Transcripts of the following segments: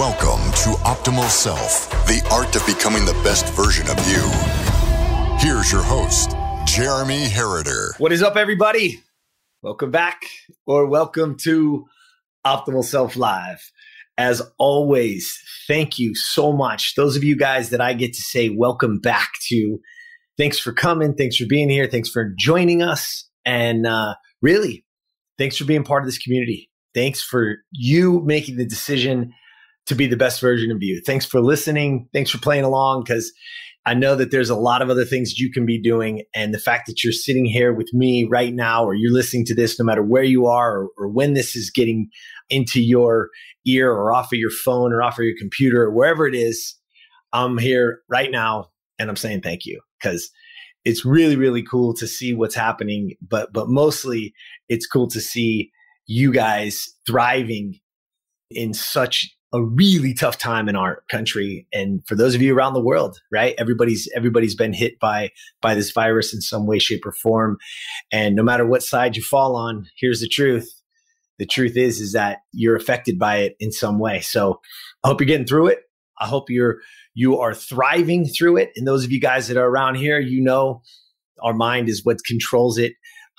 Welcome to Optimal Self, the art of becoming the best version of you. Here's your host, Jeremy Herriter. What is up, everybody? Welcome back, or welcome to Optimal Self Live. As always, thank you so much. Those of you guys that I get to say welcome back to, thanks for coming. Thanks for being here. Thanks for joining us. And uh, really, thanks for being part of this community. Thanks for you making the decision to be the best version of you. Thanks for listening. Thanks for playing along because I know that there's a lot of other things you can be doing. And the fact that you're sitting here with me right now, or you're listening to this, no matter where you are, or, or when this is getting into your ear or off of your phone or off of your computer or wherever it is, I'm here right now and I'm saying thank you because it's really, really cool to see what's happening. But, but mostly it's cool to see you guys thriving in such a really tough time in our country. And for those of you around the world right everybody's everybody's been hit by by this virus in some way shape or form. And no matter what side you fall on here's the truth. The truth is is that you're affected by it in some way. So i hope you're getting through it. I hope you're you are thriving through it. And those of you guys that are around here you know our mind is what controls it.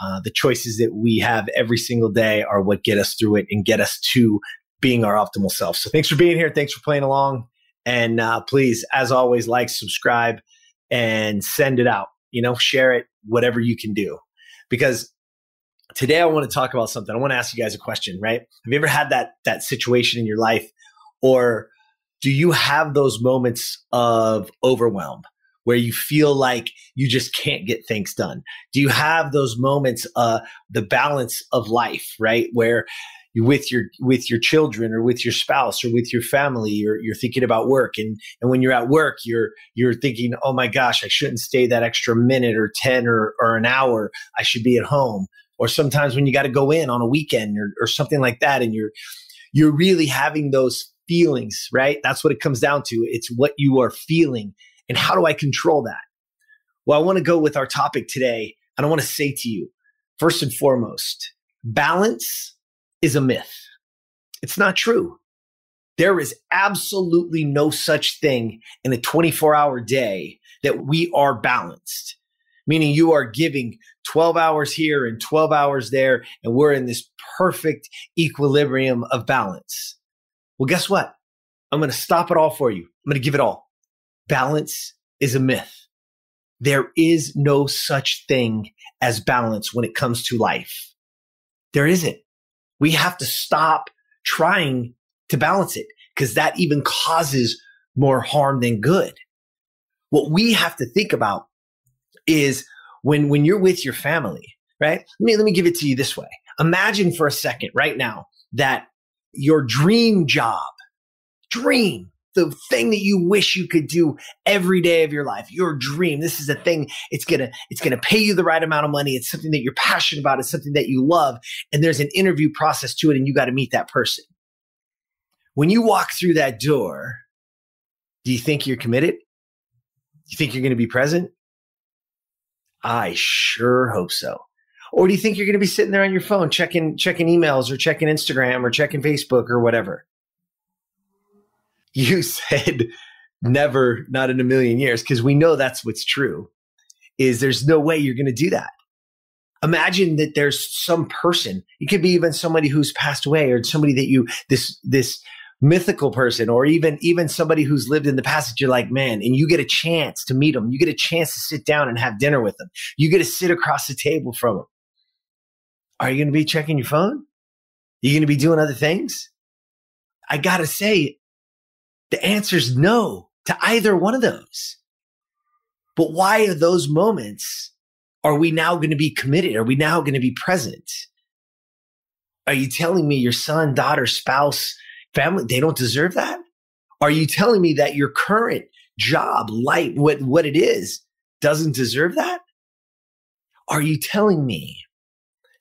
Uh, the choices that we have every single day are what get us through it and get us to being our optimal self. So thanks for being here. Thanks for playing along. And uh, please, as always, like, subscribe, and send it out. You know, share it, whatever you can do. Because today I want to talk about something. I want to ask you guys a question, right? Have you ever had that that situation in your life? Or do you have those moments of overwhelm where you feel like you just can't get things done? Do you have those moments, uh, the balance of life, right? Where with your with your children or with your spouse or with your family you're, you're thinking about work. And and when you're at work you're you're thinking oh my gosh i shouldn't stay that extra minute or 10 or, or an hour. I should be at home. Or sometimes when you got to go in on a weekend or, or something like that and you're you're really having those feelings right? That's what it comes down to. It's what you are feeling. And how do i control that? Well i want to go with our topic today and i want to say to you first and foremost balance is a myth. It's not true. There is absolutely no such thing in a 24 hour day that we are balanced, meaning you are giving 12 hours here and 12 hours there, and we're in this perfect equilibrium of balance. Well, guess what? I'm going to stop it all for you. I'm going to give it all. Balance is a myth. There is no such thing as balance when it comes to life. There isn't. We have to stop trying to balance it because that even causes more harm than good. What we have to think about is when, when you're with your family, right? Let me, let me give it to you this way. Imagine for a second right now that your dream job, dream the thing that you wish you could do every day of your life your dream. This is a thing. It's gonna it's gonna pay you the right amount of money. It's something that you're passionate about. It's something that you love. And there's an interview process to it and you got to meet that person. When you walk through that door do you think you're committed? Do you think you're gonna be present? I sure hope so. Or do you think you're going to be sitting there on your phone checking checking emails or checking instagram or checking facebook or whatever you said never, not in a million years, because we know that's what's true, is there's no way you're going to do that. Imagine that there's some person, it could be even somebody who's passed away or somebody that you, this, this mythical person, or even, even somebody who's lived in the past that you're like, man, and you get a chance to meet them. You get a chance to sit down and have dinner with them. You get to sit across the table from them. Are you going to be checking your phone? Are you going to be doing other things? I got to say, the answer is no to either one of those. But why are those moments are we now going to be committed? Are we now going to be present? Are you telling me your son, daughter, spouse, family, they don't deserve that? Are you telling me that your current job, life, what, what it is, doesn't deserve that? Are you telling me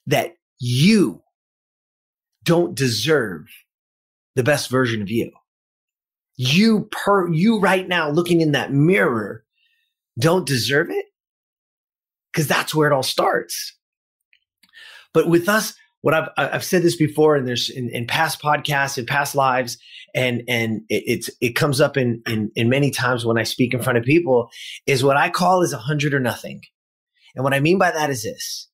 that you don't deserve the best version of you? You per you right now looking in that mirror don't deserve it? Because that's where it all starts. But with us what I've I've said this before, and there's in, in past podcasts and past lives, and and it, it's it comes up in, in in many times when I speak in front of people is what I call is a hundred or nothing, and what I mean by that is this: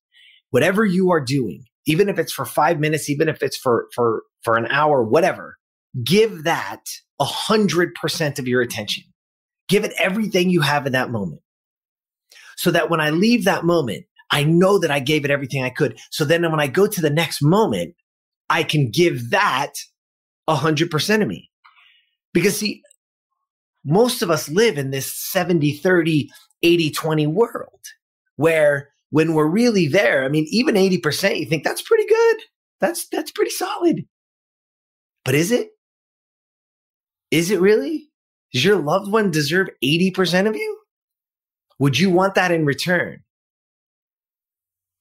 whatever you are doing, even if it's for five minutes, even if it's for for for an hour, whatever, give that a hundred percent of your attention. Give it everything you have in that moment, so that when I leave that moment, I know that I gave it everything I could. So then when I go to the next moment, I can give that a hundred percent of me. Because see, most of us live in this 70, 30, 80, 20 world where when we're really there, I mean, even 80%, you think that's pretty good. That's, that's pretty solid. But is it? Is it really? Does your loved one deserve 80% of you? Would you want that in return?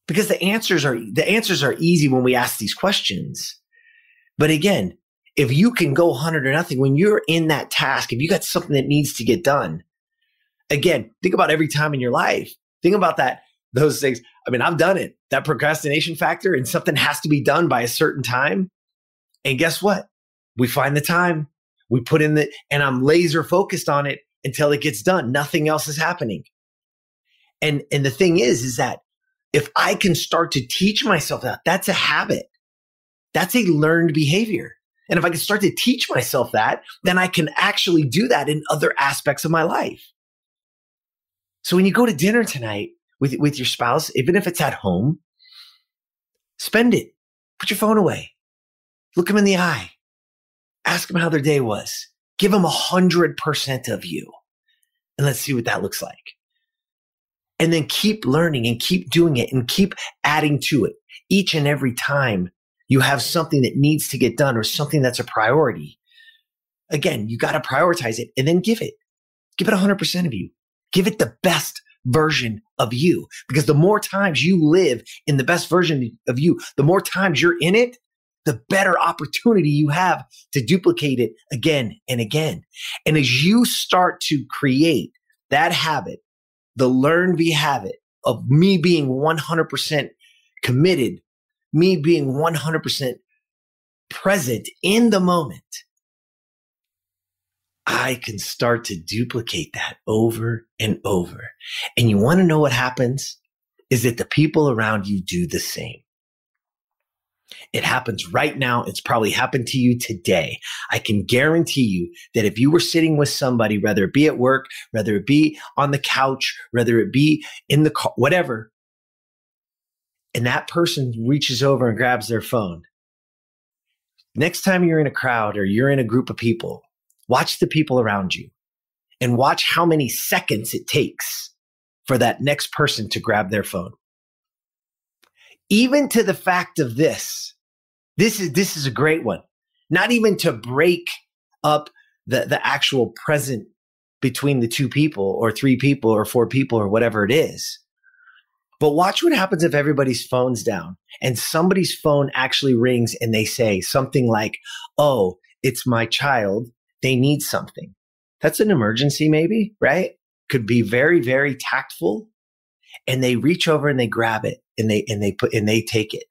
because the answers are the answers are easy when we ask these questions. But again, if you can go 100 or nothing when you're in that task, if you got something that needs to get done, again, think about every time in your life. Think about that those things. I mean, I've done it. That procrastination factor and something has to be done by a certain time. And guess what? We find the time. We put in the and I'm laser focused on it until it gets done. Nothing else is happening. And and the thing is is that if I can start to teach myself that, that's a habit. That's a learned behavior. And if I can start to teach myself that, then I can actually do that in other aspects of my life. So when you go to dinner tonight with, with your spouse, even if it's at home, spend it. Put your phone away. Look them in the eye. Ask them how their day was. Give them a hundred percent of you. And let's see what that looks like and then keep learning and keep doing it and keep adding to it each and every time you have something that needs to get done or something that's a priority. Again, you got to prioritize it and then give it. Give it 100% of you. Give it the best version of you because the more times you live in the best version of you, the more times you're in it, the better opportunity you have to duplicate it again and again. And as you start to create that habit the learned we have it of me being 100% committed, me being 100% present in the moment, I can start to duplicate that over and over. And you want to know what happens? Is that the people around you do the same. It happens right now. It's probably happened to you today. I can guarantee you that if you were sitting with somebody, whether it be at work, whether it be on the couch, whether it be in the car, whatever, and that person reaches over and grabs their phone. Next time you're in a crowd or you're in a group of people, watch the people around you and watch how many seconds it takes for that next person to grab their phone even to the fact of this, this is this is a great one. Not even to break up the the actual present between the two people or three people or four people or whatever it is. But watch what happens if everybody's phone's down and somebody's phone actually rings and they say something like, "Oh, it's my child. They need something." That's an emergency maybe, right? Could be very very tactful and they reach over and they grab it and they and they put and they take it.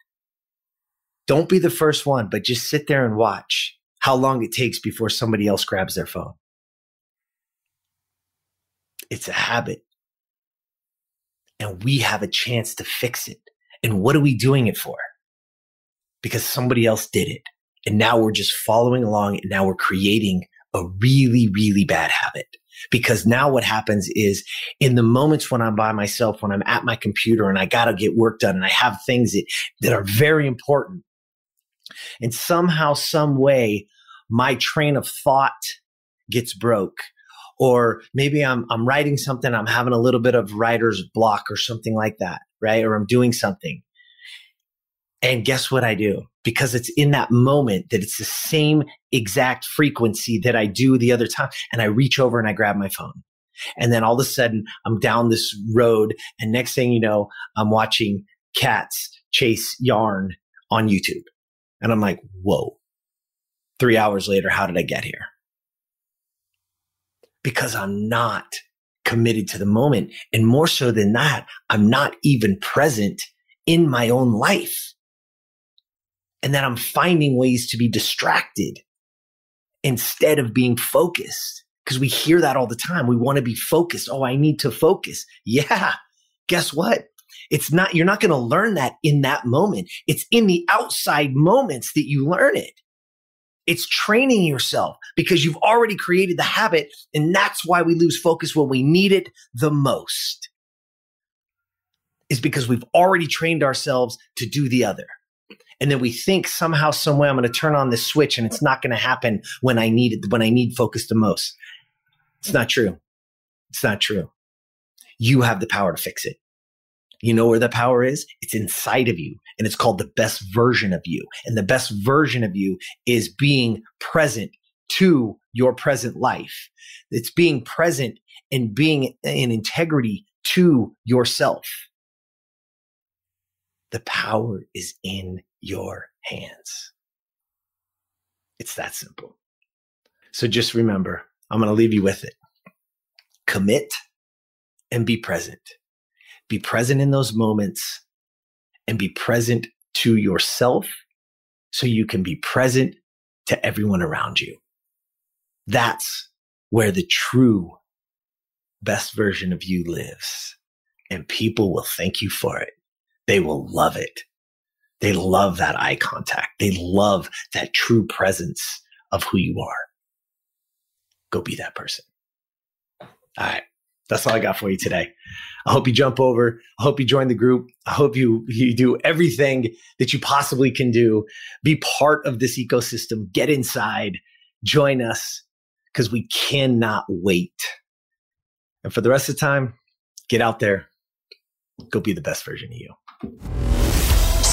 Don't be the first one, but just sit there and watch how long it takes before somebody else grabs their phone. It's a habit. And we have a chance to fix it. And what are we doing it for? Because somebody else did it. And now we're just following along and now we're creating a really, really bad habit. Because now what happens is in the moments when I'm by myself, when I'm at my computer and I got to get work done and I have things that, that are very important. And somehow, some way, my train of thought gets broke. Or maybe I'm, I'm writing something, I'm having a little bit of writer's block or something like that, right? Or I'm doing something. And guess what I do? because it's in that moment that it's the same exact frequency that I do the other time. And I reach over and I grab my phone. And then all of a sudden I'm down this road. And next thing you know, I'm watching cats chase yarn on YouTube. And I'm like, whoa, three hours later, how did I get here? Because I'm not committed to the moment. And more so than that, I'm not even present in my own life. And that I'm finding ways to be distracted instead of being focused. Because we hear that all the time. We want to be focused. Oh, I need to focus. Yeah. Guess what? It's not, you're not going to learn that in that moment. It's in the outside moments that you learn it. It's training yourself because you've already created the habit. And that's why we lose focus when we need it the most is because we've already trained ourselves to do the other. And then we think somehow, some way, I'm going to turn on this switch and it's not going to happen when I need it, when I need focus the most. It's not true. It's not true. You have the power to fix it. You know where the power is? It's inside of you and it's called the best version of you. And the best version of you is being present to your present life. It's being present and being in integrity to yourself. The power is in your hands. It's that simple. So just remember, I'm going to leave you with it. Commit and be present. Be present in those moments and be present to yourself so you can be present to everyone around you. That's where the true best version of you lives. And people will thank you for it. They will love it. They love that eye contact. They love that true presence of who you are. Go be that person. All right. That's all I got for you today. I hope you jump over. I hope you join the group. I hope you, you do everything that you possibly can do. Be part of this ecosystem. Get inside. Join us because we cannot wait. And for the rest of the time, get out there. Go be the best version of you.